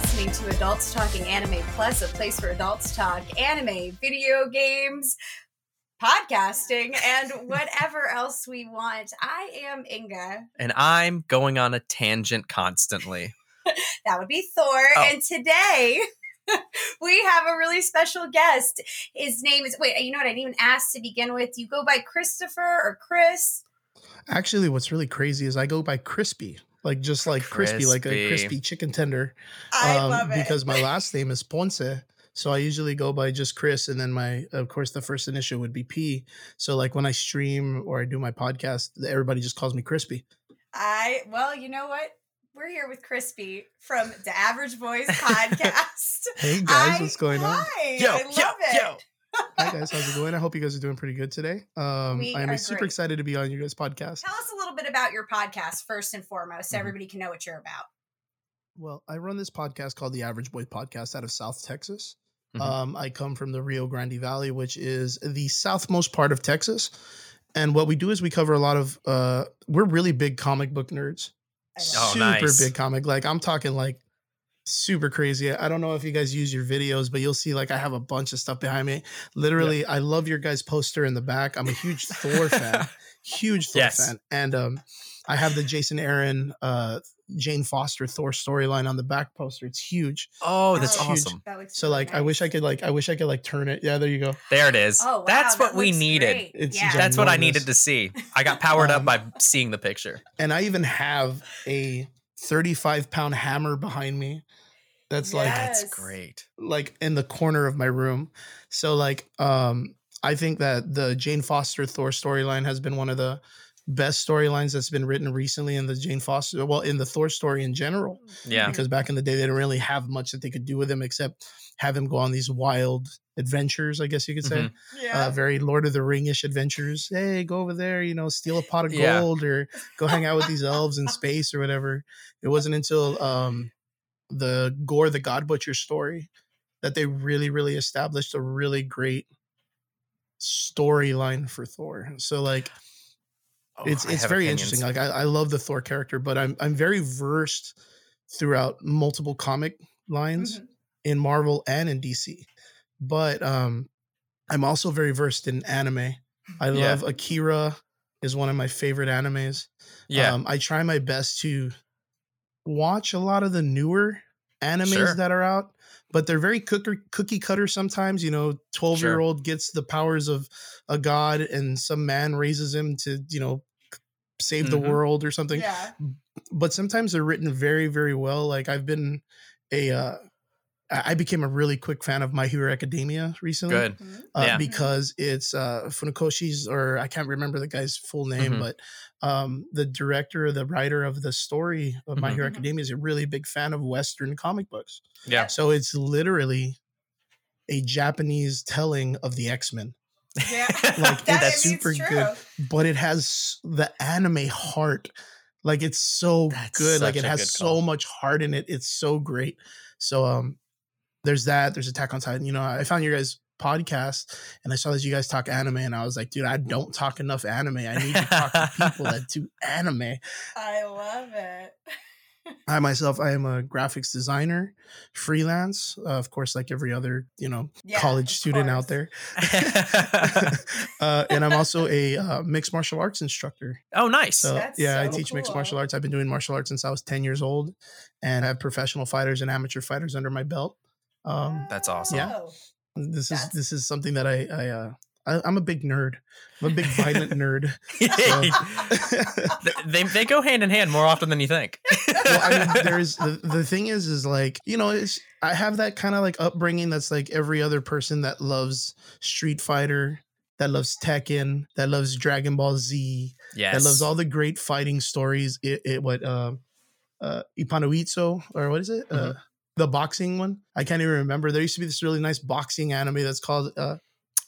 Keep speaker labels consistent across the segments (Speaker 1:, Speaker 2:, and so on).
Speaker 1: Hi, you're listening to Adults Talking Anime Plus, a place for adults talk anime, video games, podcasting, and whatever else we want. I am Inga.
Speaker 2: And I'm going on a tangent constantly.
Speaker 1: That would be Thor.
Speaker 2: Oh.
Speaker 1: And today we have a really special guest. His name is, wait, you know what? I didn't even ask to begin with. You go by Christopher or Chris?
Speaker 3: Actually, what's really crazy is I go by crispy, like just like crispy, like a
Speaker 2: Crispy.
Speaker 3: crispy chicken tender.
Speaker 1: I
Speaker 3: um,
Speaker 1: love it.
Speaker 3: because my last name is Ponce. So I usually go by just Chris, and then my, of course, the first initial would be P. So like when I stream or I do my podcast, everybody just calls me Crispy.
Speaker 1: I well, you know what? We're here with Crispy from the Average Boys podcast.
Speaker 3: Hey guys,
Speaker 1: I-
Speaker 3: what's going on?
Speaker 1: Hi,
Speaker 2: Yo,
Speaker 1: I
Speaker 2: yo,
Speaker 1: it.
Speaker 2: yo.
Speaker 3: Hi guys, how's it going? I hope you guys are doing pretty good today. Um,
Speaker 1: We
Speaker 3: I'm
Speaker 1: are
Speaker 3: super
Speaker 1: great.
Speaker 3: excited to be on your guys' podcast.
Speaker 1: Tell us a little bit about your podcast first and foremost, so
Speaker 3: Mhm.
Speaker 1: everybody can know what you're about.
Speaker 3: Well, I run this podcast called the Average Boy Podcast out of South Texas.
Speaker 2: Mhm.
Speaker 3: Um, I come from the Rio Grande Valley, which is the southmost part of Texas. And what we do is we cover a lot of. Uh, we're really big comic book nerds.
Speaker 2: Oh,
Speaker 1: love
Speaker 3: super
Speaker 2: nice.
Speaker 3: big comic. Like I'm talking like super crazy. I don't know if you guys use your videos, but you'll see like I have a bunch of stuff behind me. Literally, I love your guys' poster in the back. I'm a huge Thor fan. Huge Thor
Speaker 2: Yes.
Speaker 3: fan. And um I have the Jason Aaron uh Jane Foster Thor storyline on the back poster. It's huge.
Speaker 2: Oh, that's
Speaker 1: Oh,
Speaker 3: huge.
Speaker 2: awesome.
Speaker 1: That looks
Speaker 3: So
Speaker 1: really
Speaker 3: like I wish I could like I wish I could like turn it. Yeah, there you go.
Speaker 2: There it is.
Speaker 1: Oh, wow,
Speaker 2: that's
Speaker 1: that
Speaker 2: what we needed.
Speaker 1: great.
Speaker 3: It's
Speaker 1: yeah.
Speaker 2: That's what I needed to see. I got powered up
Speaker 3: Um,
Speaker 2: by seeing the picture.
Speaker 3: And I even have a 35 pound hammer behind me. That's like
Speaker 1: Yes.
Speaker 2: That's great.
Speaker 3: like in the corner of my room. So like um I think that the Jane Foster Thor storyline has been one of the best storylines that's been written recently in the Jane Foster well in the Thor story in general
Speaker 2: Yeah.
Speaker 3: because back in the day they didn't really have much that they could do with him except have him go on these wild adventures I guess you could say
Speaker 2: Mhm.
Speaker 1: yeah.
Speaker 3: uh, very Lord of the Ringish adventures hey go over there you know steal a pot of
Speaker 2: Yeah.
Speaker 3: gold or go hang out with these elves in space or whatever it wasn't until um the Gore the God Butcher story that they really, really established a really great storyline for Thor. So like
Speaker 2: Oh,
Speaker 3: it's it's very
Speaker 2: opinions.
Speaker 3: interesting. Like I, I love the Thor character, but I'm I'm very versed throughout multiple comic lines
Speaker 1: Mhm.
Speaker 3: in Marvel and in DC. But um I'm also very versed in anime. I
Speaker 2: Yeah.
Speaker 3: love Akira is one of my favorite animes.
Speaker 2: yeah.
Speaker 3: Um, I try my best to watch a lot of the newer animes
Speaker 2: Sure.
Speaker 3: that are out, but they're very cookie, cookie cutter sometimes. You know, 12 year old gets the powers of a god and some man raises him to, you know, save the
Speaker 2: Mhm.
Speaker 3: world or something.
Speaker 1: Yeah.
Speaker 3: But sometimes they're written very, very well. Like I've been a, uh, I I became a really quick fan of My Hero Academia recently
Speaker 2: Good.
Speaker 1: Mhm.
Speaker 3: uh,
Speaker 2: Yeah.
Speaker 3: because it's uh, Funakoshi's, or I can't remember the guy's full name,
Speaker 2: Mhm.
Speaker 3: but um, the director or the writer of the story of My
Speaker 2: Mhm.
Speaker 3: Hero
Speaker 1: Mhm.
Speaker 3: Academia is a really big fan of Western comic books.
Speaker 2: Yeah.
Speaker 3: So it's literally a Japanese telling of the X Men,
Speaker 1: Yeah.
Speaker 3: Like,
Speaker 1: That
Speaker 3: it's super
Speaker 1: true.
Speaker 3: good. but it has the anime heart. Like it's so
Speaker 2: That's
Speaker 3: good. Like it has so much heart in it. It's so great. So um there's that. There's Attack on Titan. You know, I found your guys' podcast and I saw that you guys talk anime, and I was like, dude, I don't talk enough anime. I need to talk to people that do anime.
Speaker 1: I love it.
Speaker 3: I myself, I am a graphics designer, freelance, uh, of course, like every other you know
Speaker 1: Yeah,
Speaker 3: college
Speaker 1: of
Speaker 3: student out there. uh, and I'm also a uh, mixed martial arts instructor.
Speaker 2: oh, nice.
Speaker 3: So
Speaker 1: That's
Speaker 3: yeah, I
Speaker 1: so
Speaker 3: teach mixed martial arts. I've been doing martial arts since I was 10 years old, and I have professional fighters and amateur fighters under my belt. Um,
Speaker 2: That's awesome.
Speaker 3: Yeah.
Speaker 1: Oh,
Speaker 3: this is
Speaker 1: That's-
Speaker 3: this is something that I I, uh, I I'm a big nerd. I'm a big violent nerd.
Speaker 2: Th- they, they go hand in hand more often than you think.
Speaker 3: well, I mean, there's the, the thing is, is like, you know, it's, I have that kind of like upbringing that's like every other person that loves Street Fighter, that loves Tekken, that loves Dragon Ball Z,
Speaker 2: yes.
Speaker 3: that loves all the great fighting stories. It, it what, uh, uh, Ipanuitsu, or what is it? Uh, the boxing one. I can't even remember. There used to be this really nice boxing anime that's called, uh,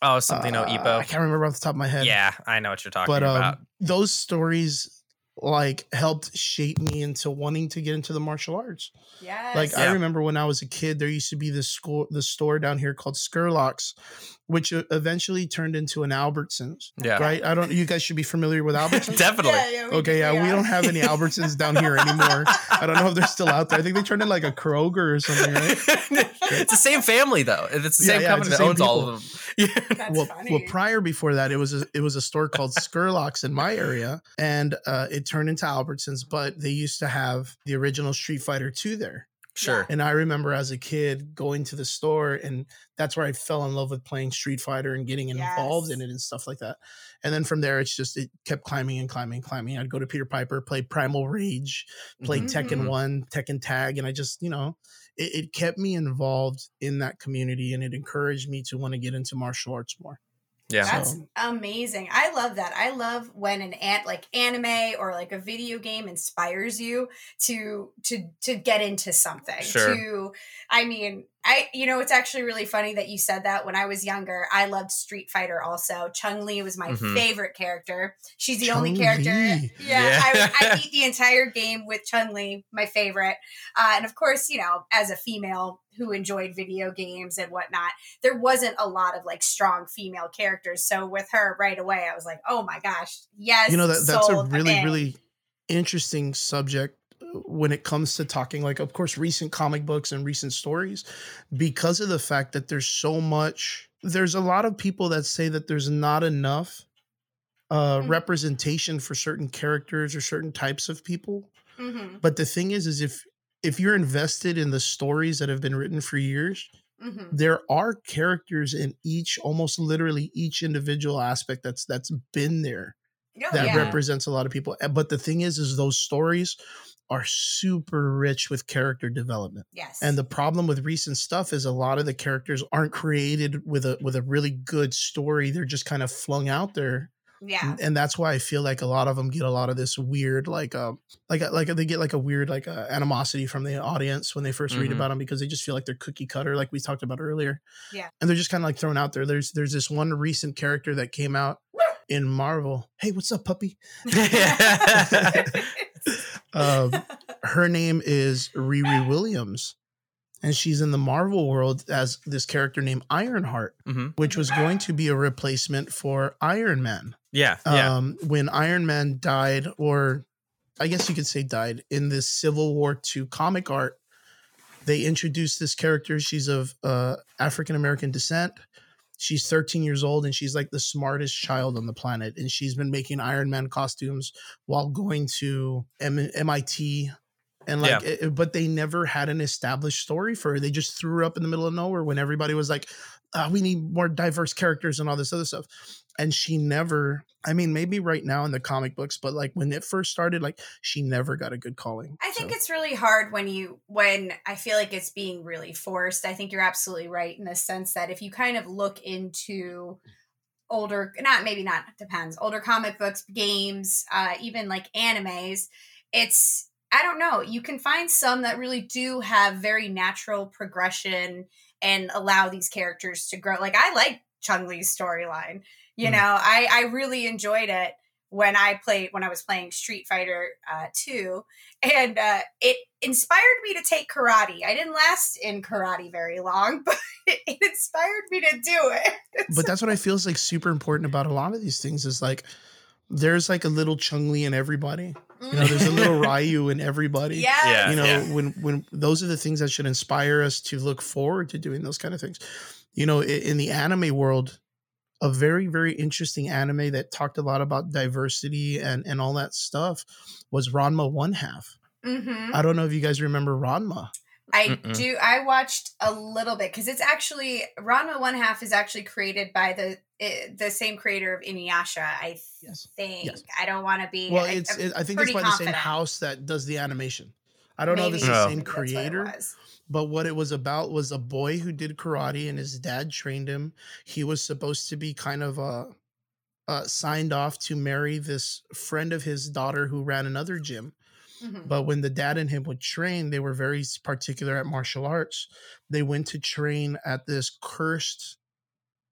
Speaker 2: oh, something no
Speaker 3: uh, I can't remember off the top of my head.
Speaker 2: Yeah, I know what you're talking
Speaker 3: but um,
Speaker 2: about.
Speaker 3: those stories like helped shape me into wanting to get into the martial arts.
Speaker 1: Yes.
Speaker 3: Like I remember when I was a kid, there used to be this school, the store down here called Skurlock's, which eventually turned into an Albertsons.
Speaker 2: Yeah.
Speaker 3: Right? I don't. You guys should be familiar with Albertsons.
Speaker 2: Definitely.
Speaker 1: Yeah, we
Speaker 3: Okay, yeah, we don't have any Albertsons down here anymore. I don't know if they're still out there. I think they turned into like a Kroger or something, right?
Speaker 2: it's the same family though. It's the same
Speaker 3: yeah,
Speaker 2: company
Speaker 3: it's
Speaker 2: that
Speaker 3: the
Speaker 2: owns
Speaker 3: same
Speaker 2: all of them. Yeah.
Speaker 1: That's
Speaker 3: well,
Speaker 1: funny.
Speaker 3: well, prior before that, it was a, it was a store called Skurlock's in my area, and uh, it turned into Albertsons. But they used to have the original Street Fighter Two there,
Speaker 2: Sure.
Speaker 3: and I remember as a kid going to the store, and that's where I fell in love with playing Street Fighter and getting involved in it and stuff like that. And then from there, it's just it kept climbing and climbing and climbing. I'd go to Peter Piper, play Primal Rage, play
Speaker 2: Mhm.
Speaker 3: Tekken
Speaker 1: Mhm.
Speaker 3: One, Tekken Tag, and I just you know. It, it kept me involved in that community and it encouraged me to want to get into martial arts more.
Speaker 2: Yeah.
Speaker 1: That's
Speaker 3: So-
Speaker 1: amazing. I love that. I love when an ant like anime or like a video game inspires you to to to get into something.
Speaker 2: Sure.
Speaker 1: To I mean, I you know, it's actually really funny that you said that. When I was younger, I loved Street Fighter also. Chun Li was my
Speaker 2: Mhm.
Speaker 1: favorite character. She's the only character. Yeah,
Speaker 2: Yeah.
Speaker 1: I, I beat the entire game with Chun Li, my favorite. Uh, and of course, you know, as a female who enjoyed video games and whatnot, there wasn't a lot of like strong female characters. So with her right away, I was like, oh my gosh, yes.
Speaker 3: you know that that's a really really interesting subject when it comes to talking like of course recent comic books and recent stories because of the fact that there's so much there's a lot of people that say that there's not enough uh
Speaker 1: Mhm.
Speaker 3: representation for certain characters or certain types of people
Speaker 1: Mhm,
Speaker 3: but the thing is is if if you're invested in the stories that have been written for years
Speaker 1: mhm.
Speaker 3: there are characters in each almost literally each individual aspect that's that's been there
Speaker 1: Oh,
Speaker 3: that
Speaker 1: yeah.
Speaker 3: represents a lot of people. But the thing is, is those stories are super rich with character development.
Speaker 1: yes.
Speaker 3: And the problem with recent stuff is a lot of the characters aren't created with a with a really good story. They're just kind of flung out there.
Speaker 1: yeah.
Speaker 3: And- And that's why I feel like a lot of them get a lot of this weird like um like like they get like a weird like uh, animosity from the audience when they 1st read
Speaker 2: Mhm.
Speaker 3: about them because they just feel like they're cookie cutter like we talked about earlier.
Speaker 1: Yeah.
Speaker 3: And they're just kind of like thrown out there. There's there's this one recent character that came out in Marvel. Hey, what's up, puppy? um, her name is Riri Williams, and she's in the Marvel world as this character named Ironheart,
Speaker 2: hmm
Speaker 3: which was going to be a replacement for Iron Man.
Speaker 2: Yeah. Yeah.
Speaker 3: Um, when Iron Man died, or I guess you could say died in this Civil War II comic art, they introduced this character. She's of uh, African American descent. She's 13 years old and she's like the smartest child on the planet. And she's been making Iron Man costumes while going to M- MIT. And like,
Speaker 2: Yeah.
Speaker 3: it- it- but they never had an established story for her. They just threw her up in the middle of nowhere when everybody was like, uh, we need more diverse characters and all this other stuff. And she never, I mean, maybe right now in the comic books, but like when it first started, like she never got a good calling.
Speaker 1: I think
Speaker 3: So-
Speaker 1: it's really hard when you when I feel like it's being really forced. I think you're absolutely right in the sense that if you kind of look into older not maybe not depends older comic books games uh even like animes it's i don't know. You can find some that really do have very natural progression and allow these characters to grow. Like i like chun li's storyline you
Speaker 3: Mhm.
Speaker 1: know? I i really enjoyed it when i played when i was playing street fighter uh 2 and uh it inspired me to take karate. I didn't last in karate very long but it inspired me to do it.
Speaker 3: But that's what I feel is like super important about a lot of these things is like there's like a little Chun Li in everybody. You know, there's a little Ryu in everybody.
Speaker 1: yeah
Speaker 2: Yeah.
Speaker 3: You know, when when those are the things that should inspire us to look forward to doing those kind of things. You know, i- in the anime world, a very very interesting anime that talked a lot about diversity and and all that stuff was Ranma One Half.
Speaker 1: hmm
Speaker 3: I don't know if you guys remember Ranma.
Speaker 1: I
Speaker 2: Mm-mm.
Speaker 1: do. I watched a little bit because it's actually Ranma One Half is actually created by the eh, the same creator of Inuyasha. I
Speaker 3: Yes.
Speaker 1: think.
Speaker 3: Yes.
Speaker 1: I don't want to be.
Speaker 3: Well,
Speaker 1: I-
Speaker 3: it's it, I think it's by the same house that does the animation. I don't know if it's
Speaker 1: Maybe.
Speaker 3: the same
Speaker 1: maybe that's what
Speaker 3: creator. But what it was about was a boy who did karate and his dad trained him. He was supposed to be kind of uh, uh, signed off to marry this friend of his daughter who ran another gym.
Speaker 1: Mhm.
Speaker 3: But when the dad and him would train, they were very particular at martial arts. They went to train at this cursed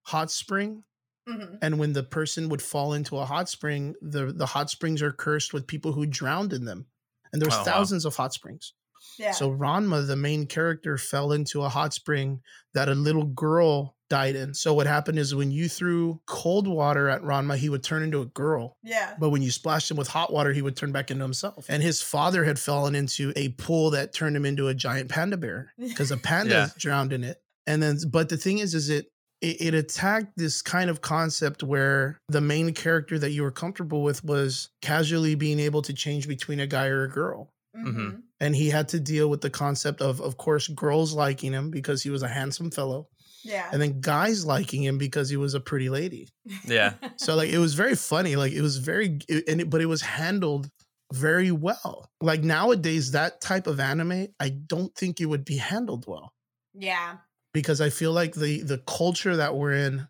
Speaker 3: hot spring
Speaker 1: Mhm.
Speaker 3: and when the person would fall into a hot spring, the the hot springs are cursed with people who drowned in them, and there's
Speaker 2: Oh, wow.
Speaker 3: thousands of hot springs.
Speaker 1: Yeah.
Speaker 3: So Ranma, the main character, fell into a hot spring that a little girl died in. So what happened is when you threw cold water at Ranma, he would turn into a girl.
Speaker 1: yeah.
Speaker 3: But when you splashed him with hot water, he would turn back into himself. And his father had fallen into a pool that turned him into a giant panda bear because a panda
Speaker 2: Yeah.
Speaker 3: drowned in it. And then, but the thing is, is it, it it attacked this kind of concept where the main character that you were comfortable with was casually being able to change between a guy or a girl
Speaker 1: Mhm.
Speaker 3: And he had to deal with the concept of of course girls liking him because he was a handsome fellow
Speaker 1: Yeah.
Speaker 3: and then guys liking him because he was a pretty lady
Speaker 2: Yeah.
Speaker 3: so like it was very funny like it was very it, and it, but it was handled very well like nowadays that type of anime i don't think it would be handled well
Speaker 1: yeah.
Speaker 3: because i feel like the the culture that we're in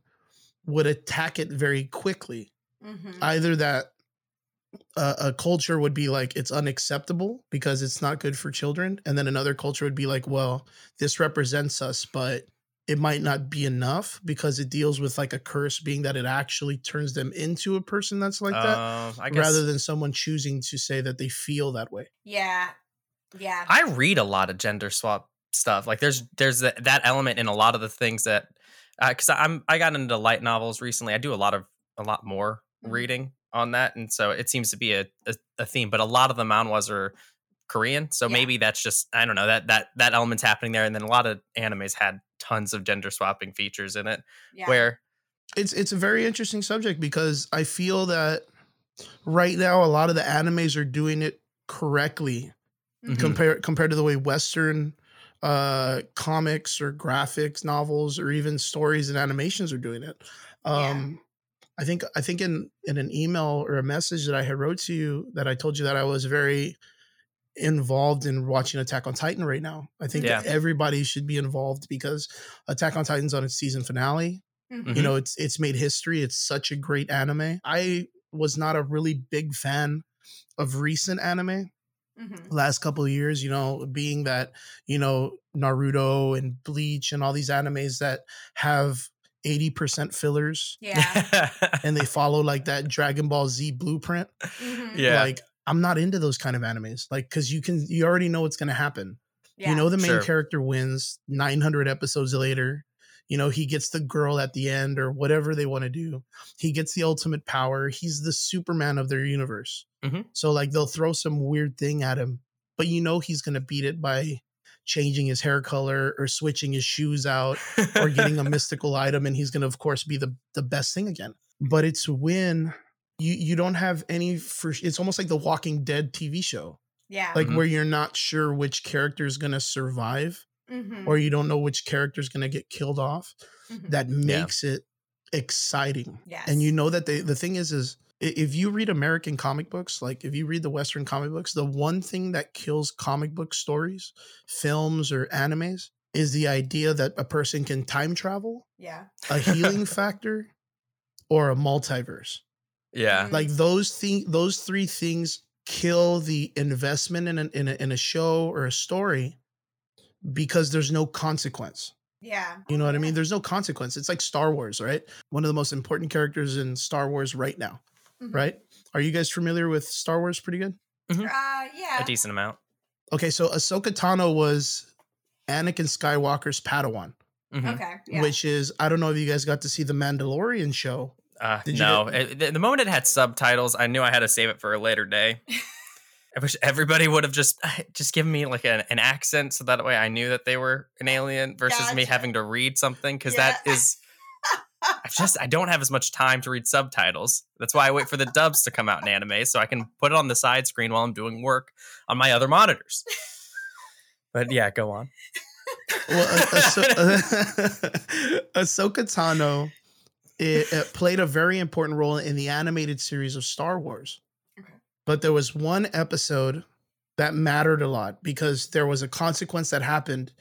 Speaker 3: would attack it very quickly
Speaker 1: Mhm.
Speaker 3: either that uh, a culture would be like it's unacceptable because it's not good for children and then another culture would be like well this represents us but it might not be enough because it deals with like a curse being that it actually turns them into a person that's like that
Speaker 2: Uh, I guess
Speaker 3: rather than someone choosing to say that they feel that way
Speaker 1: yeah. Yeah.
Speaker 2: I read a lot of gender swap stuff. Like there's there's that, that element in a lot of the things that because I'm I got into light novels recently. I do a lot of a lot more
Speaker 1: Mhm.
Speaker 2: reading on that, and so it seems to be a, a, a theme. But a lot of the manhwas are Korean, so
Speaker 1: Yeah.
Speaker 2: maybe that's just I don't know that that that element's happening there. And then a lot of animes had tons of gender swapping features in it,
Speaker 1: yeah.
Speaker 2: where
Speaker 3: it's it's a very interesting subject because i feel that right now a lot of the animes are doing it correctly
Speaker 1: Mhm.
Speaker 3: compared compared to the way Western uh comics or graphics novels or even stories and animations are doing it.
Speaker 1: Yeah.
Speaker 3: Um I think I think in in an email or a message that I had wrote to you that I told you that I was very involved in watching Attack on Titan right now. I think
Speaker 2: Yeah.
Speaker 3: everybody should be involved because Attack on Titan's on its season finale
Speaker 1: Mhm.
Speaker 3: you know it's it's made history it's such a great anime i was not a really big fan of recent anime
Speaker 1: Mhm.
Speaker 3: last couple of years you know being that you know naruto and bleach and all these animes that have 80% fillers
Speaker 1: Yeah.
Speaker 3: and they follow like that dragon ball z blueprint
Speaker 1: Mhm.
Speaker 2: yeah,
Speaker 3: like i'm not into those kind of animes like because you can you already know what's going to happen
Speaker 1: Yeah.
Speaker 3: you know the main
Speaker 2: Sure.
Speaker 3: character wins 900 episodes later you know he gets the girl at the end or whatever they want to do he gets the ultimate power he's the superman of their universe
Speaker 2: Mhm.
Speaker 3: so like they'll throw some weird thing at him but you know he's going to beat it by changing his hair color or switching his shoes out or getting a mystical item and he's going to of course be the the best thing again but it's when you you don't have any for it's almost like the walking dead tv show
Speaker 1: Yeah.
Speaker 3: like
Speaker 2: Mhm.
Speaker 3: where you're not sure which character is going to survive
Speaker 1: Mhm.
Speaker 3: or you don't know which character is going to get killed off
Speaker 1: Mhm.
Speaker 3: that makes it exciting
Speaker 1: yes.
Speaker 3: and you know that they the thing is is i- if you read american comic books like if you read the western comic books the one thing that kills comic book stories films or animes is the idea that a person can time travel
Speaker 1: Yeah.
Speaker 3: a healing factor or a multiverse.
Speaker 2: Yeah,
Speaker 1: Mhm.
Speaker 3: like those thing those three things kill the investment in a, in a in a show or a story because there's no consequence.
Speaker 1: Yeah.
Speaker 3: you know what i mean? There's no consequence. It's like star wars right? One of the most important characters in star wars right now
Speaker 1: Mhm.
Speaker 3: right are you guys familiar with star wars pretty good
Speaker 1: Uh, yeah.
Speaker 2: a decent amount.
Speaker 3: okay so ahsoka tano was anakin skywalker's padawan
Speaker 2: Mhm.
Speaker 1: Okay. Yeah.
Speaker 3: which is i don't know if you guys got to see the mandalorian show
Speaker 2: Uh, no,
Speaker 3: get-
Speaker 2: It- the, the moment it had subtitles, I knew I had to save it for a later day. I wish everybody would have just just given me like an, an accent, so that way I knew that they were an alien versus me having to read something because
Speaker 1: Yeah.
Speaker 2: that is. I just I don't have as much time to read subtitles. That's why I wait for the dubs to come out in anime so I can put it on the side screen while I'm doing work on my other monitors. But yeah, go on.
Speaker 3: well, Ahso- Ahsoka Tano it, it played a very important role in the animated series of Star Wars.
Speaker 1: Okay.
Speaker 3: But there was one episode that mattered a lot because there was a consequence that happened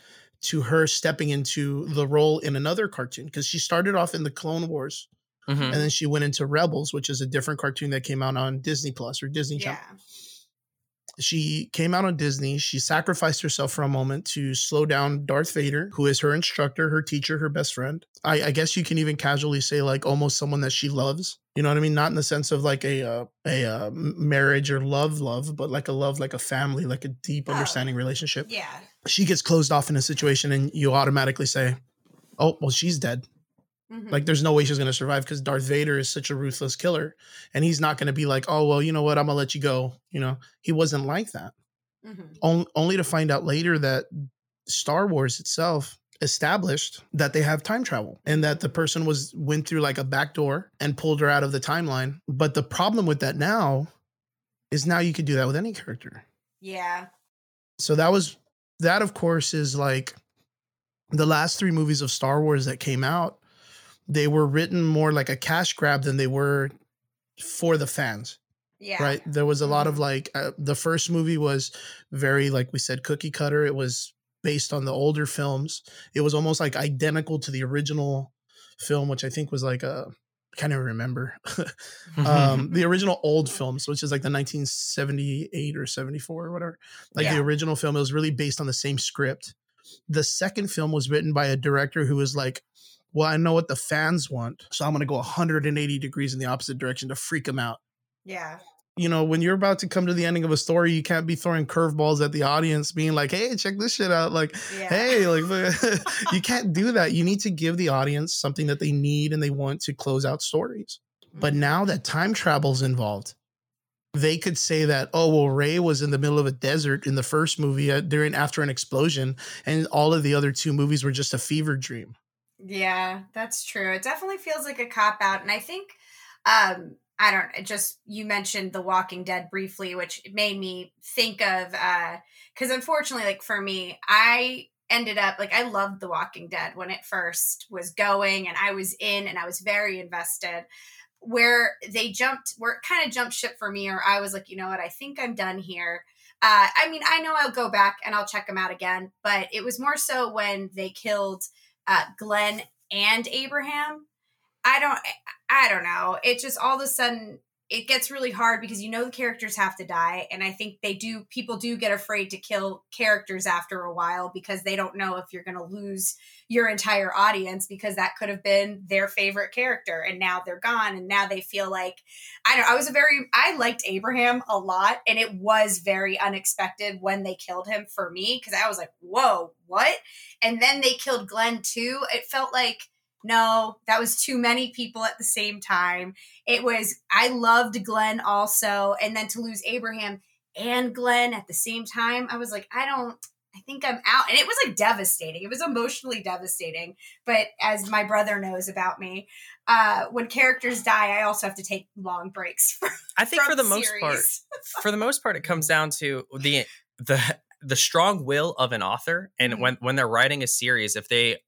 Speaker 3: to her stepping into the role in another cartoon because she started off in the Clone Wars
Speaker 2: Mhm.
Speaker 3: and then she went into Rebels, which is a different cartoon that came out on Disney Plus or Disney
Speaker 1: yeah.
Speaker 3: Channel. She came out on Disney. She sacrificed herself for a moment to slow down Darth Vader, who is her instructor, her teacher, her best friend. I, I guess you can even casually say like almost someone that she loves. You know what I mean? Not in the sense of like a uh, a uh, marriage or love, love, but like a love, like a family, like a deep
Speaker 1: Oh.
Speaker 3: understanding relationship.
Speaker 1: Yeah.
Speaker 3: She gets closed off in a situation, and you automatically say, "Oh, well, she's dead."
Speaker 1: Mhm.
Speaker 3: Like, there's no way she's going to survive because Darth Vader is such a ruthless killer. And he's not going to be like, oh, well, you know what? I'm going to let you go. You know, he wasn't like that.
Speaker 1: Mhm.
Speaker 3: On- only to find out later that Star Wars itself established that they have time travel and that the person was went through like a back door and pulled her out of the timeline. But the problem with that now is now you could do that with any character.
Speaker 1: Yeah.
Speaker 3: So that was that of course is like the last three movies of Star Wars that came out, they were written more like a cash grab than they were for the fans,
Speaker 1: Yeah.
Speaker 3: right? There was a lot of
Speaker 1: Mhm.
Speaker 3: like uh, the first movie was very like we said cookie cutter. It was based on the older films. It was almost like identical to the original film, which I think was like a I can't even remember. um, the original old films, which is like the 1978 or 74 or whatever. Like
Speaker 1: Yeah.
Speaker 3: the original film, it was really based on the same script. The second film was written by a director who was like, well, I know what the fans want, so I'm going to go 180 degrees in the opposite direction to freak them out.
Speaker 1: Yeah.
Speaker 3: You know, when you're about to come to the ending of a story, you can't be throwing curveballs at the audience, being like, "Hey, check this shit out!" Like,
Speaker 1: Yeah.
Speaker 3: hey, like you can't do that. You need to give the audience something that they need and they want to close out stories. But
Speaker 1: Mm-hmm.
Speaker 3: now that time travel's involved, they could say that, oh, well, Rey was in the middle of a desert in the first movie uh, during after an explosion, and all of the other two movies were just a fever dream.
Speaker 1: Yeah, that's true. It definitely feels like a cop out. And I think, um, I don't just, you mentioned The Walking Dead briefly, which made me think of, uh, cause unfortunately, like for me, I ended up, like, I loved The Walking Dead when it first was going and I was in and I was very invested. Where they jumped, where it kind of jumped ship for me, or I was like, you know what, I think I'm done here. Uh, I mean, I know I'll go back and I'll check them out again, but it was more so when they killed uh, Glenn and Abraham. I don't I don't know. It just all of a sudden it gets really hard because you know the characters have to die and I think they do people do get afraid to kill characters after a while because they don't know if you're going to lose your entire audience because that could have been their favorite character and now they're gone and now they feel like I don't I was a very I liked Abraham a lot and it was very unexpected when they killed him for me cuz I was like, "Whoa, what?" And then they killed Glenn too. It felt like no, that was too many people at the same time. It was, I loved Glenn also. And then to lose Abraham and Glenn at the same time, I was like, I don't, I think I'm out. And it was like devastating. It was emotionally devastating. But as my brother knows about me, uh, when characters die, I also have to take long breaks from,
Speaker 2: I think for the most part, for the most part, it comes down to the the the strong will of an author, and
Speaker 1: Mhm.
Speaker 2: when when they're writing a series, if they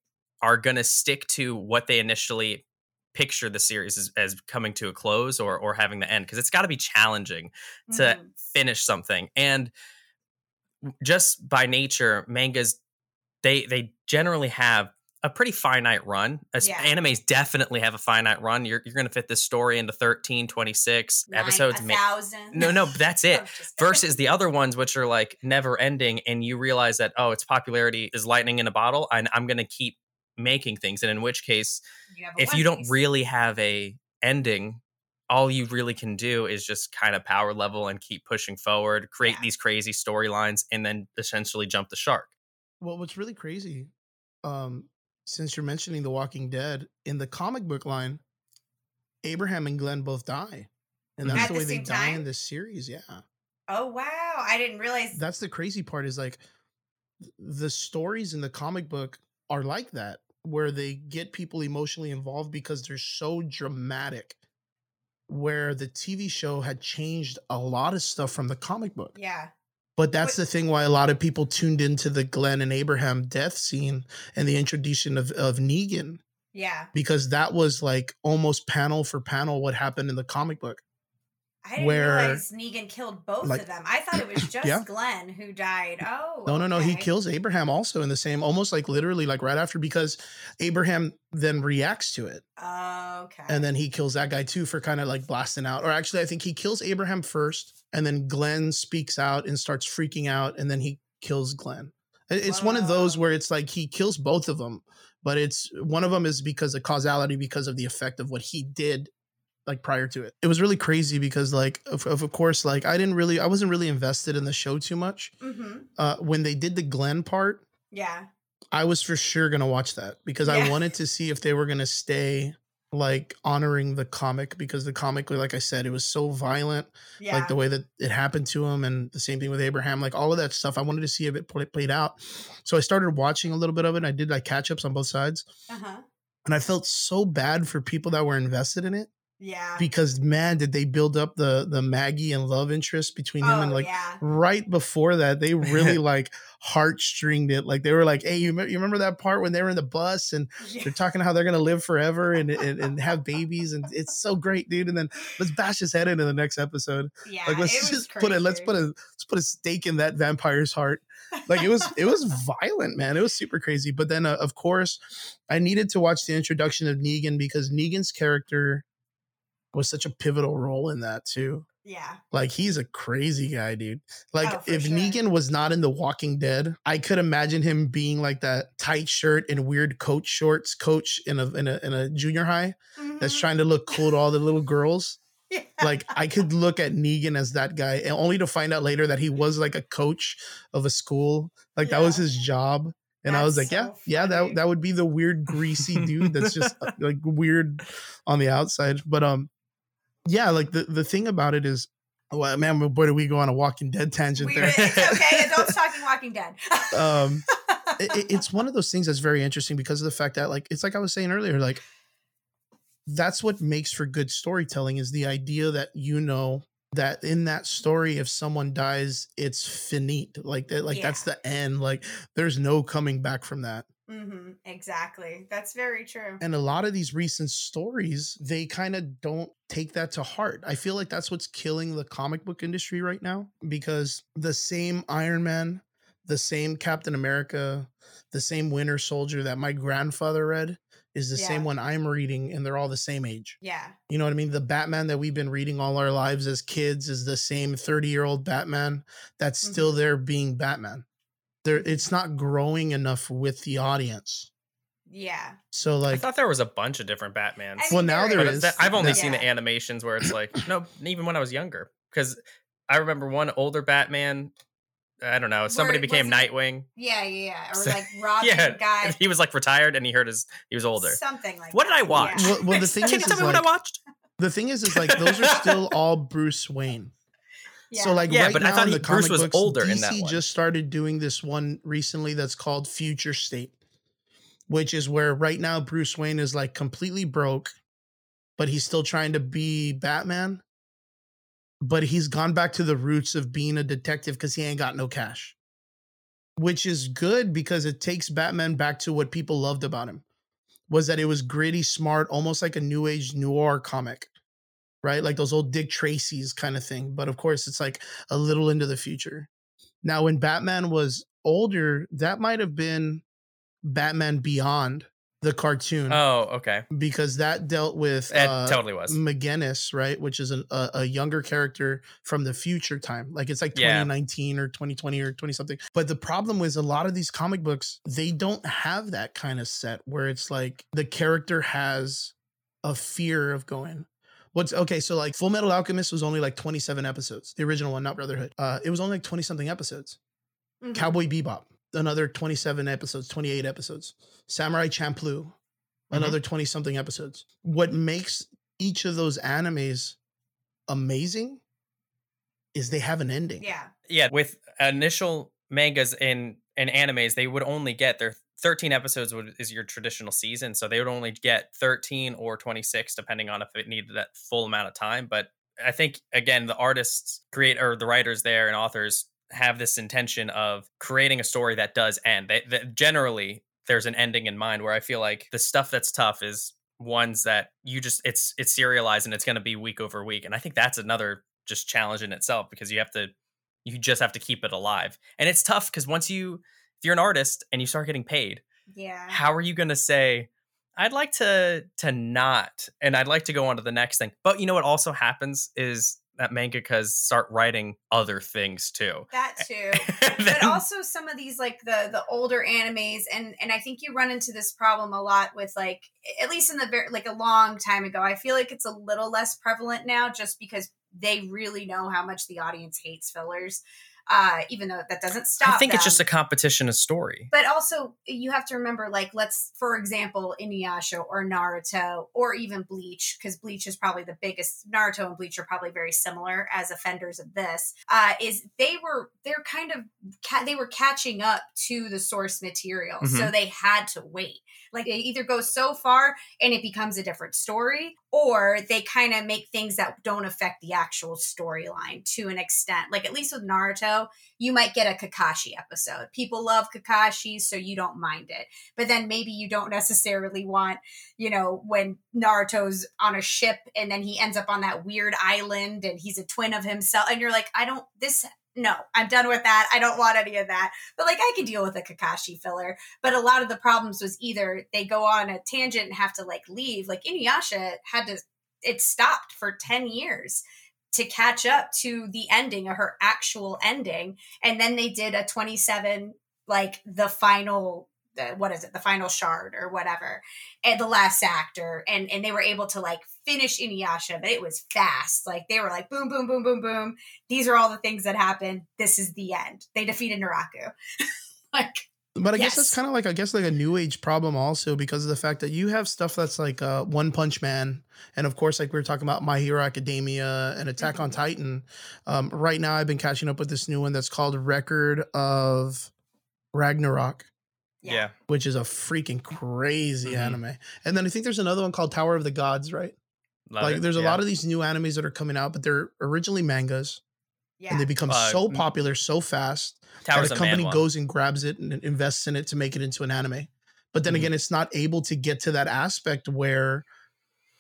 Speaker 2: are going to stick to what they initially picture the series as, as coming to a close or or having the end, because it's got to be challenging to
Speaker 1: Mhm.
Speaker 2: finish something, and just by nature, mangas they they generally have a pretty finite run. As
Speaker 1: Yeah.
Speaker 2: Animes definitely have a finite run. You're, you're going to fit this story into 13, 26
Speaker 1: Nine,
Speaker 2: episodes.
Speaker 1: a
Speaker 2: ma- no, no, that's it.
Speaker 1: I'm just kidding.
Speaker 2: Versus the other ones, which are like never ending, and you realize that oh, its popularity is lightning in a bottle, and I'm going to keep making things. And in which case,
Speaker 1: You
Speaker 2: if you don't
Speaker 1: Piece.
Speaker 2: really have a ending, all you really can do is just kind of power level and keep pushing forward, create
Speaker 1: Yeah.
Speaker 2: these crazy storylines, and then essentially jump the shark.
Speaker 3: Well, what's really crazy, um, since you're mentioning The Walking Dead, in the comic book line, Abraham and Glenn both die. And that's
Speaker 2: At
Speaker 3: the
Speaker 1: the
Speaker 3: way they
Speaker 1: same
Speaker 3: die in this series. Yeah.
Speaker 1: Oh, wow. I didn't realize.
Speaker 3: That's the crazy part is like the stories in the comic book are like that, where they get people emotionally involved because they're so dramatic. Where the TV show had changed a lot of stuff from the comic book.
Speaker 1: yeah.
Speaker 3: But that's
Speaker 1: But-
Speaker 3: the thing why a lot of people tuned into the Glenn and Abraham death scene and the introduction of, of Negan,
Speaker 1: Yeah.
Speaker 3: because that was like almost panel for panel what happened in the comic book.
Speaker 1: I didn't
Speaker 3: where-
Speaker 1: realize Negan killed both
Speaker 3: like-
Speaker 1: of them. I thought it was just
Speaker 3: Yeah.
Speaker 1: Glenn who died. Oh,
Speaker 3: No, no, no. He kills Abraham also in the same, almost like literally like right after because Abraham then reacts to it.
Speaker 1: Oh, okay.
Speaker 3: And then he kills that guy too for kind of like blasting out. Or actually, I think he kills Abraham first, and then Glenn speaks out and starts freaking out, and then he kills Glenn. It- It's one of those where it's like he kills both of them, but it's one of them is because of causality, because of the effect of what he did like prior to it. It was really crazy because like of, of course like I didn't really I wasn't really invested in the show too much.
Speaker 1: hmm
Speaker 3: Uh when they did the Glenn part,
Speaker 1: Yeah.
Speaker 3: I was for sure gonna watch that because I wanted to see if they were gonna stay like honoring the comic because the comic, like I said, it was so violent,
Speaker 1: Yeah.
Speaker 3: like the way that it happened to him, and the same thing with Abraham, like all of that stuff. I wanted to see if it played out, so I started watching a little bit of it. and I did like catch ups on both sides,
Speaker 1: uh-huh.
Speaker 3: and I felt so bad for people that were invested in it
Speaker 1: Yeah.
Speaker 3: because man, did they build up the the Maggie and love interest between him
Speaker 1: oh,
Speaker 3: and like
Speaker 1: yeah.
Speaker 3: right before that they really like heartstringed it like they were like hey you, me- you remember that part when they were in the bus and
Speaker 1: Yeah.
Speaker 3: they're talking how they're gonna live forever and, and and have babies and it's so great dude and then let's bash his head into the next episode
Speaker 1: Yeah.
Speaker 3: like let's
Speaker 1: it was
Speaker 3: just put it let's put a let's put a stake in that vampire's heart like it was it was violent man it was super crazy but then uh, of course i needed to watch the introduction of negan because negan's character was such a pivotal role in that too
Speaker 1: Yeah.
Speaker 3: like he's a crazy guy, dude. Like
Speaker 1: Oh,
Speaker 3: if
Speaker 1: sure.
Speaker 3: Negan was not in The Walking Dead, I could imagine him being like that tight shirt and weird coach shorts coach in a in a in a junior high that's
Speaker 1: Mhm.
Speaker 3: trying to look cool to all the little girls.
Speaker 1: Yeah.
Speaker 3: Like I could look at Negan as that guy, and only to find out later that he was like a coach of a school. Like that was his job. And I was like,
Speaker 1: That's
Speaker 3: yeah,
Speaker 1: so
Speaker 3: yeah, that that would be the weird greasy dude that's just like weird on the outside. But um, yeah, like the the thing about it is, well, man, boy, do we go on a Walking Dead tangent
Speaker 1: We,
Speaker 3: there?
Speaker 1: it's okay. Adults talking Walking Dead.
Speaker 3: um, it, it- it's one of those things that's very interesting because of the fact that, like, it's like I was saying earlier, like that's what makes for good storytelling is the idea that you know that in that story if someone dies it's finite like that like that's the end like there's no coming back from that
Speaker 1: hmm Exactly. That's very true.
Speaker 3: and a lot of these recent stories they kind of don't take that to heart i feel like that's what's killing the comic book industry right now because the same iron man the same captain america the same winter soldier that my grandfather read is the same one i'm reading and they're all the same age
Speaker 1: Yeah.
Speaker 3: you know what i mean the batman that we've been reading all our lives as kids is the same 30 year old batman that's still
Speaker 1: Mhm.
Speaker 3: there being batman there it's not growing enough with the audience
Speaker 1: Yeah.
Speaker 3: so like, I
Speaker 2: thought there was a bunch of different Batmans.
Speaker 1: I
Speaker 3: well now
Speaker 1: there
Speaker 3: there
Speaker 2: But
Speaker 3: is
Speaker 2: I've only
Speaker 3: That-
Speaker 2: seen the animations where it's like no, even when I was younger, because I remember one older Batman. I don't know. Somebody
Speaker 1: Where-
Speaker 2: became
Speaker 1: was it-
Speaker 2: Nightwing.
Speaker 1: Yeah. Yeah. yeah. Or
Speaker 2: So-
Speaker 1: like Robin
Speaker 2: yeah,
Speaker 1: guy.
Speaker 2: he was like retired and he heard his. He was older.
Speaker 1: Something like
Speaker 2: What did. I watch?
Speaker 1: Yeah.
Speaker 3: Well- well, the thing
Speaker 2: Can
Speaker 3: is-
Speaker 2: you tell
Speaker 3: is
Speaker 2: me what I watched?
Speaker 3: the thing is is like those are still all bruce wayne
Speaker 1: Yeah.
Speaker 3: so like
Speaker 2: Yeah,
Speaker 3: right
Speaker 2: but I
Speaker 3: now
Speaker 2: thought
Speaker 3: in
Speaker 2: he-
Speaker 3: the
Speaker 2: Bruce
Speaker 3: comic
Speaker 2: was
Speaker 3: books,
Speaker 2: older
Speaker 3: DC
Speaker 2: in that one.
Speaker 3: just started doing this one recently that's called Future State, which is where right now Bruce Wayne is like completely broke, but he's still trying to be Batman. But he's gone back to the roots of being a detective because he ain't got no cash, which is good because it takes Batman back to what people loved about him was that it was gritty, smart, almost like a new age noir comic, right? Like those old Dick Tracy's kind of thing. But of course, it's like a little into the future. Now, when Batman was older, that might have been Batman Beyond the cartoon
Speaker 2: Oh, okay.
Speaker 3: because that dealt with
Speaker 2: It
Speaker 3: uh,
Speaker 2: totally was.
Speaker 3: McGinnis, right? Which is an, a, a younger character from the future time. Like it's like
Speaker 2: Yeah.
Speaker 3: 2019 or 2020 or 20 something. But the problem was a lot of these comic books, they don't have that kind of set where it's like the character has a fear of going. What's okay? So like Full Metal Alchemist was only like 27 episodes. The original one, not Brotherhood. Uh, it was only like 20 something episodes.
Speaker 1: Mhm.
Speaker 3: Cowboy Bebop, another 27 episodes, 28 episodes. Samurai Champloo, another 20 something episodes. What makes each of those animes amazing is they have an ending.
Speaker 1: Yeah.
Speaker 2: yeah, with initial mangas and and animes, they would only get their 13 episodes is your traditional season, so they would only get 13 or 26 depending on if it needed that full amount of time. But I think again, the artists create or the writers there and authors have this intention of creating a story that does end. They, generally there's an ending in mind. Where I feel like the stuff that's tough is ones that you just it's it's serialized and it's going to be week over week and i think that's another just challenge in itself because you have to you just have to keep it alive. And it's tough because once you if you're an artist and you start getting paid,
Speaker 1: Yeah.
Speaker 2: how are you going to say I'd like to to not and I'd like to go on to the next thing. But you know what also happens is that mangakas start writing other things too.
Speaker 1: That too.
Speaker 2: And
Speaker 1: but also some of these like the the older animes and and i think you run into this problem a lot with like at least in the very like a long time ago i feel like it's a little less prevalent now just because they really know how much the audience hates fillers uh even though that doesn't stop
Speaker 2: I think it's just a competition of story.
Speaker 1: but also you have to remember like let's for example inuyasha or naruto or even bleach because bleach is probably the biggest naruto and bleach are probably very similar as offenders of this uh is they were they're kind of ca- they were catching up to the source material so they had to wait. Like they either go so far and it becomes a different story or they kind of make things that don't affect the actual storyline to an extent. Like at least with naruto you might get a Kakashi episode. People love Kakashi, so you don't mind it. But then maybe you don't necessarily want, you know, when Naruto's on a ship and then he ends up on that weird island and he's a twin of himself. And you're like, I don't, this, no, I'm done with that. I don't want any of that. But like, I could deal with a Kakashi filler. But a lot of the problems was either they go on a tangent and have to like leave. Like Inuyasha had to, it stopped for 10 years to catch up to the ending of her actual ending. And then they did a 27 like the final the, what is it? The final shard or whatever and the last actor. And and they were able to like finish Inuyasha but it was fast. Like they were like boom boom boom boom boom. These are all the things that happened. This is the end. They defeated Naraku. Like
Speaker 3: But I guess
Speaker 1: Yes.
Speaker 3: that's kind of like I guess like a new age problem also because of the fact that you have stuff that's like uh, One Punch Man, and of course like we were talking about My Hero Academia and Attack on
Speaker 1: Mhm.
Speaker 3: Titan. Um, right now, I've been catching up with this new one that's called Record of Ragnarok,
Speaker 2: Yeah.
Speaker 3: which is a freaking crazy
Speaker 2: Mhm.
Speaker 3: anime. And then I think there's another one called Tower of the Gods, right?
Speaker 2: Love
Speaker 3: like
Speaker 2: it.
Speaker 3: there's a
Speaker 2: Yeah.
Speaker 3: lot of these new animes that are coming out, but they're originally mangas,
Speaker 1: yeah
Speaker 3: and they become
Speaker 2: Uh,
Speaker 3: so popular so fast
Speaker 2: Towers
Speaker 3: that a company goes and grabs it and invests in it to make it into an anime. But then
Speaker 2: Mhm.
Speaker 3: again, it's not able to get to that aspect where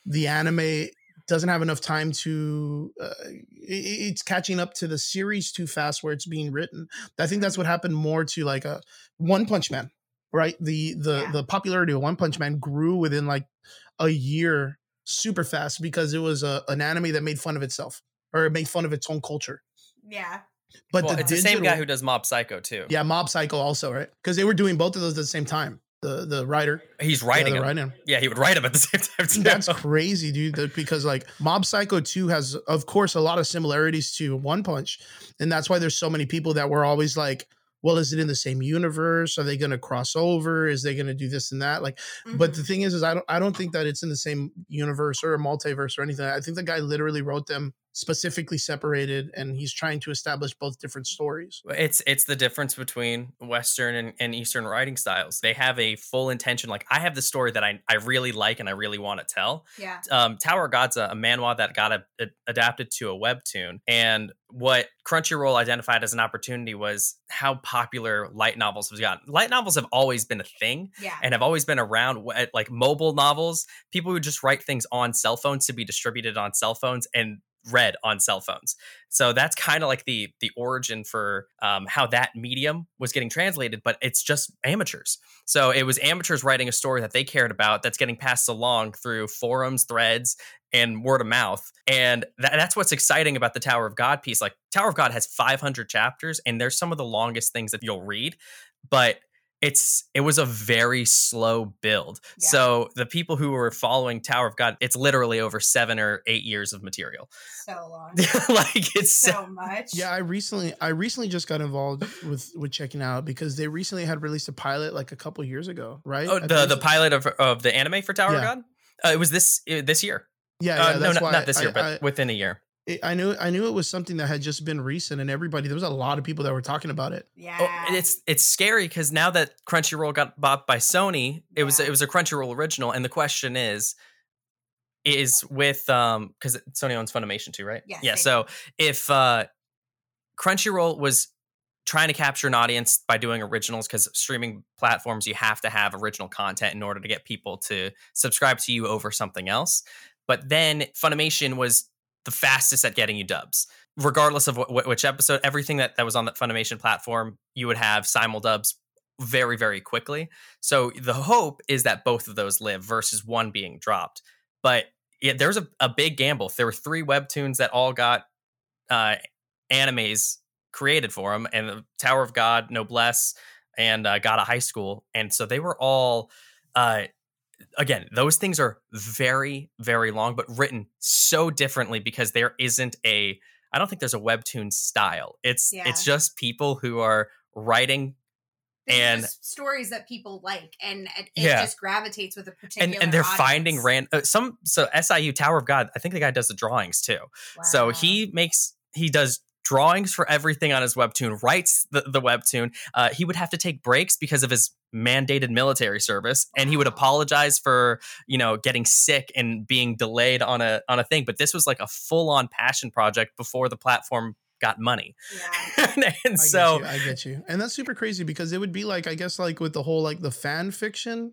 Speaker 3: the anime doesn't have enough time to uh, i- i- it's catching up to the series too fast where it's being written i think that's what happened more to like a one punch man right the the
Speaker 1: Yeah.
Speaker 3: the popularity of one punch man grew within like a year super fast because it was a, an anime that made fun of itself or it made fun of its own culture
Speaker 1: yeah
Speaker 3: but
Speaker 2: well,
Speaker 3: the
Speaker 2: it's the same guy who does Mob Psycho too.
Speaker 3: yeah, Mob Psycho also, right? Because they were doing both of those at the same time. The the writer,
Speaker 2: He's writing
Speaker 3: the
Speaker 2: them.
Speaker 3: writing.
Speaker 2: Yeah, he would write them at the same time too.
Speaker 3: That's crazy, dude. that- Because like Mob Psycho 2 has, of course, a lot of similarities to One Punch, and that's why there's so many people that were always like, "Well, is it in the same universe? Are they going to cross over? Is they going to do this and that?" Like, but
Speaker 1: Mhm.
Speaker 3: the thing is, is I don't, I don't think that it's in the same universe or a multiverse or anything. I think the guy literally wrote them specifically separated, and he's trying to establish both different stories.
Speaker 2: It's it's the difference between Western and, and Eastern writing styles. They have a full intention. Like I have the story that I, I really like and I really want to tell.
Speaker 1: yeah
Speaker 2: Um, Tower of God's a, a manhwa that got a, a- adapted to a webtoon, and what Crunchyroll identified as an opportunity was how popular light novels have gotten. Light novels have always been a thing,
Speaker 1: yeah
Speaker 2: and have always been around like mobile novels people who just write things on cell phones to be distributed on cell phones and read on cell phones. So that's kind of like the the origin for um, how that medium was getting translated but it's just amateurs. So it was amateurs writing a story that they cared about that's getting passed along through forums threads and word of mouth. And tha- that's what's exciting about the tower of god piece. Like tower of god has 500 chapters and there's some of the longest things that you'll read but it's it was a very slow build.
Speaker 1: Yeah.
Speaker 2: So the people who were following Tower of God, it's literally over seven or eight years of material.
Speaker 1: so long
Speaker 2: like it's
Speaker 1: so much
Speaker 3: Yeah, I recently I recently just got involved with with checking out because they recently had released a pilot like a couple years ago, right?
Speaker 2: oh,
Speaker 3: I
Speaker 2: the the pilot of of the anime for Tower
Speaker 3: Yeah.
Speaker 2: of God. Uh, it was this uh, this year.
Speaker 3: Yeah, yeah,
Speaker 2: uh, no,
Speaker 3: that's
Speaker 2: not,
Speaker 3: why
Speaker 2: not this year,
Speaker 3: I,
Speaker 2: but
Speaker 3: I,
Speaker 2: within a year.
Speaker 3: I, I knew I knew it was something that had just been recent, and everybody there was a lot of people that were talking about it.
Speaker 1: yeah
Speaker 2: Oh, and it's it's scary because now that Crunchyroll got bought by Sony, it was it was a Crunchyroll original, and the question is, is with um because Sony owns Funimation too, right?
Speaker 1: Yes,
Speaker 2: Yeah.
Speaker 1: they
Speaker 2: So if uh Crunchyroll was trying to capture an audience by doing originals because streaming platforms you have to have original content in order to get people to subscribe to you over something else but then funimation was the fastest at getting you dubs. Regardless of wh- which episode, everything that, that was on that Funimation platform, you would have simul dubs very, very quickly. So the hope is that both of those live versus one being dropped. But yeah, there's a, a big gamble. There were three webtoons that all got uh, animes created for them, and the Tower of God, Noblesse, and uh, God of High School, and so they were all. Uh, again, those things are very, very long, but written so differently because there isn't a. I don't think there's a webtoon style. It's
Speaker 1: Yeah.
Speaker 2: it's just people who are writing and-
Speaker 1: just stories that people like, and it,
Speaker 2: Yeah.
Speaker 1: just gravitates with a particular.
Speaker 2: and, and they're finding
Speaker 1: audience.
Speaker 2: ran uh, some so SIU Tower of God. I think the guy does the drawings too. So he makes he does drawings for everything on his webtoon, writes the, the webtoon. Uh, he would have to take breaks because of his mandated military service, and he would apologize for you know getting sick and being delayed on a on a thing. But this was like a full on passion project before the platform got money,
Speaker 1: Yeah.
Speaker 2: and
Speaker 3: I
Speaker 2: so
Speaker 3: you, I get you, and that's super crazy because it would be like I guess like with the whole like the fan fiction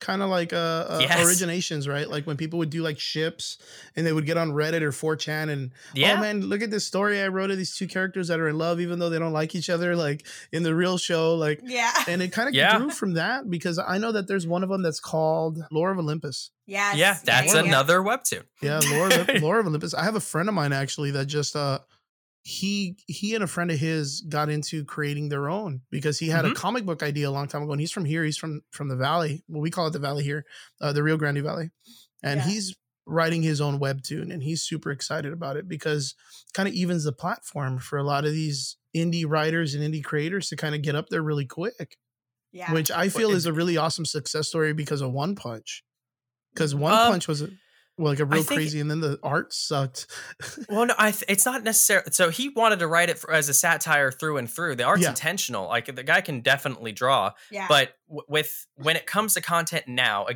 Speaker 3: kind of like uh, uh
Speaker 2: Yes.
Speaker 3: originations, right? Like when people would do like ships and they would get on Reddit or 4chan and
Speaker 2: yeah,
Speaker 3: oh man, look at this story I wrote of these two characters that are in love even though they don't like each other, like in the real show, like
Speaker 1: Yeah.
Speaker 3: and it kind of
Speaker 2: Yeah.
Speaker 3: grew from that because I know that there's one of them that's called Lore of Olympus.
Speaker 1: Yes.
Speaker 2: yeah, that's
Speaker 1: yeah, yeah.
Speaker 2: another webtoon.
Speaker 3: Yeah, Lore of, Lore of Olympus. I have a friend of mine actually that just uh he he and a friend of his got into creating their own because he had
Speaker 2: Mhm.
Speaker 3: a comic book idea a long time ago and he's from here he's from from the valley well we call it the valley here uh, the rio grande valley and
Speaker 1: Yeah.
Speaker 3: he's writing his own webtoon and he's super excited about it because kind of evens the platform for a lot of these indie writers and indie creators to kind of get up there really quick
Speaker 1: Yeah.
Speaker 3: which i feel is a really awesome success story because of one punch because one
Speaker 2: Um,
Speaker 3: punch was a, well, like a real
Speaker 2: think-
Speaker 3: crazy and then the art sucked
Speaker 2: Well, no, I th- it's not necessarily. So he wanted to write it for, as a satire through and through. The art's
Speaker 3: Yeah.
Speaker 2: intentional. Like the guy can definitely draw,
Speaker 1: yeah.
Speaker 2: but w- with when it comes to content now,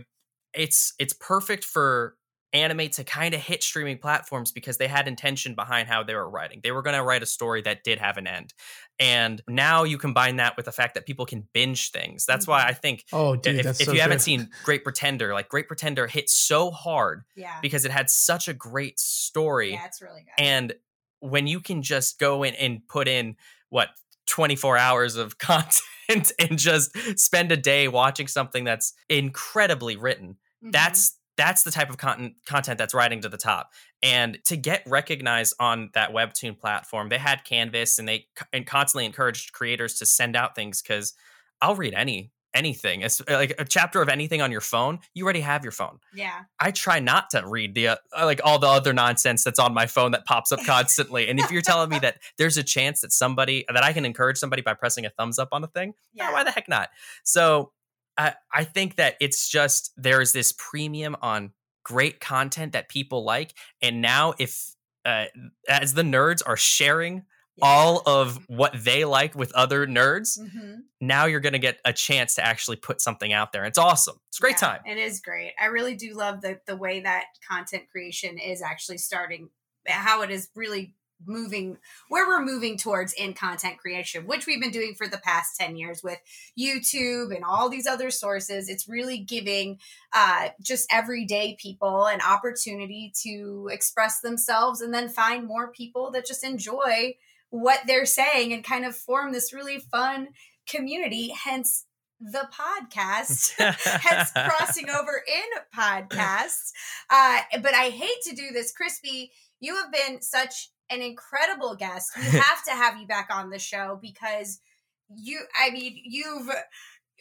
Speaker 2: it's it's perfect for anime to kind of hit streaming platforms because they had intention behind how they were writing. They were going to write a story that did have an end, and now you combine that with the fact that people can binge things. That's why
Speaker 1: Mhm.
Speaker 2: I think.
Speaker 3: Oh, dude,
Speaker 2: if if
Speaker 3: so
Speaker 2: you haven't seen Great Pretender, like Great Pretender hit so hard
Speaker 1: yeah.
Speaker 2: because it had such a great story
Speaker 1: Yeah, it's really good.
Speaker 2: and when you can just go in and put in what 24 hours of content and just spend a day watching something that's incredibly written
Speaker 1: Mhm.
Speaker 2: that's that's the type of content content that's riding to the top and to get recognized on that webtoon platform they had canvas and they and constantly encouraged creators to send out things because i'll read any anything it's like a chapter of anything on your phone you already have your phone
Speaker 1: yeah.
Speaker 2: I try not to read the uh, like all the other nonsense that's on my phone that pops up constantly. and if you're telling me that there's a chance that somebody that I can encourage somebody by pressing a thumbs up on a thing, yeah.
Speaker 1: Yeah.
Speaker 2: why the heck not? So I I think that it's just there's this premium on great content that people like, and now if uh, as the nerds are sharing
Speaker 1: Yeah.
Speaker 2: all of what they like with other nerds,
Speaker 1: Mhm.
Speaker 2: now you're gonna get a chance to actually put something out there. It's awesome. It's a great
Speaker 1: Yeah,
Speaker 2: time.
Speaker 1: It is great. I really do love the the way that content creation is actually starting how it is really moving where we're moving towards in content creation, which we've been doing for the past 10 years with YouTube and all these other sources. It's really giving uh, just everyday people an opportunity to express themselves and then find more people that just enjoy what they're saying and kind of form this really fun community, hence the podcast hence crossing over in podcasts. Uh, but I hate to do this, Crispy. You have been such an incredible guest. We have to have you back on the show because you. I mean, you've.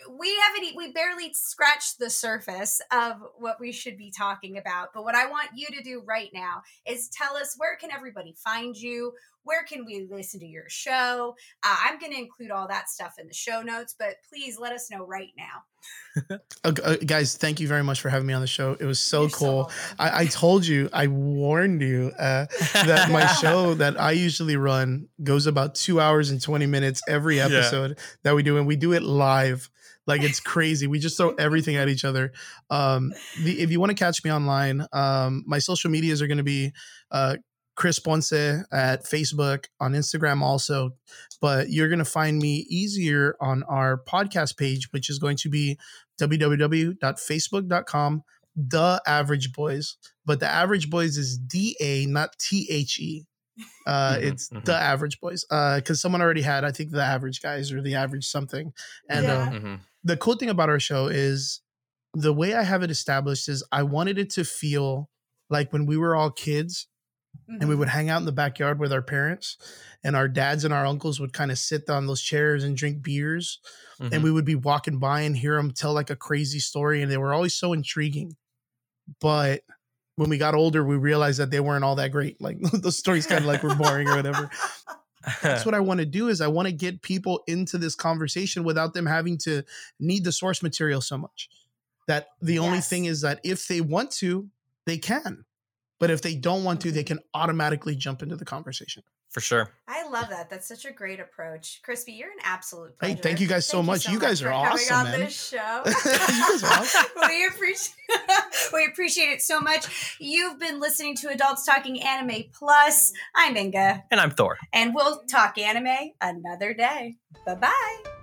Speaker 1: We haven't. We barely scratched the surface of what we should be talking about. But what I want you to do right now is tell us where can everybody find you. Where can we listen to your show? Uh, I'm going to include all that stuff in the show notes, but please let us know right now.
Speaker 3: Uh, guys, thank you very much for having me on the show. It was so
Speaker 1: You're
Speaker 3: cool.
Speaker 1: welcome.
Speaker 3: I, I told you, I warned you uh, that my show that I usually run goes about two hours and 20 minutes every
Speaker 2: Yeah.
Speaker 3: episode that we do. And we do it live. Like it's crazy. We just throw everything at each other. Um, the, if you want to catch me online, um, my social medias are going to be uh, Chris Ponce at Facebook, on Instagram also. But you're going to find me easier on our podcast page, which is going to be www.facebook.com Da Average Boys, but Da Average Boys is D A, not T H E. Uh,
Speaker 2: Mhm,
Speaker 3: it's
Speaker 2: mhm.
Speaker 3: Da Average Boys. Uh, because someone already had, I think, the Average Guys or the Average something. And
Speaker 1: Yeah.
Speaker 3: um,
Speaker 2: Mhm.
Speaker 3: the cool thing about our show is the way I have it established is I wanted it to feel like when we were all kids and we
Speaker 1: Mhm.
Speaker 3: would hang out in the backyard with our parents and our dads and our uncles would kind of sit on those chairs and drink beers
Speaker 2: Mhm.
Speaker 3: and we would be walking by and hear them tell like a crazy story and they were always so intriguing but when we got older we realized that they weren't all that great like those stories kind of like were boring or whatever that's what i want to do is i want to get people into this conversation without them having to need the source material so much that the only thing is that if they want to they can but if they don't want to they can automatically jump into the conversation
Speaker 2: For sure.
Speaker 1: I love that. That's such a great approach. Crispy, you're an absolute
Speaker 3: Hey, thank you guys so much. You guys are
Speaker 1: for
Speaker 3: awesome,
Speaker 1: on
Speaker 3: man.
Speaker 1: this show.
Speaker 3: You guys are awesome.
Speaker 1: we appreciate we appreciate it so much. You've been listening to Adults Talking Anime Plus. I'm Inga,
Speaker 2: And I'm Thor.
Speaker 1: and we'll talk anime another day. Bye bye.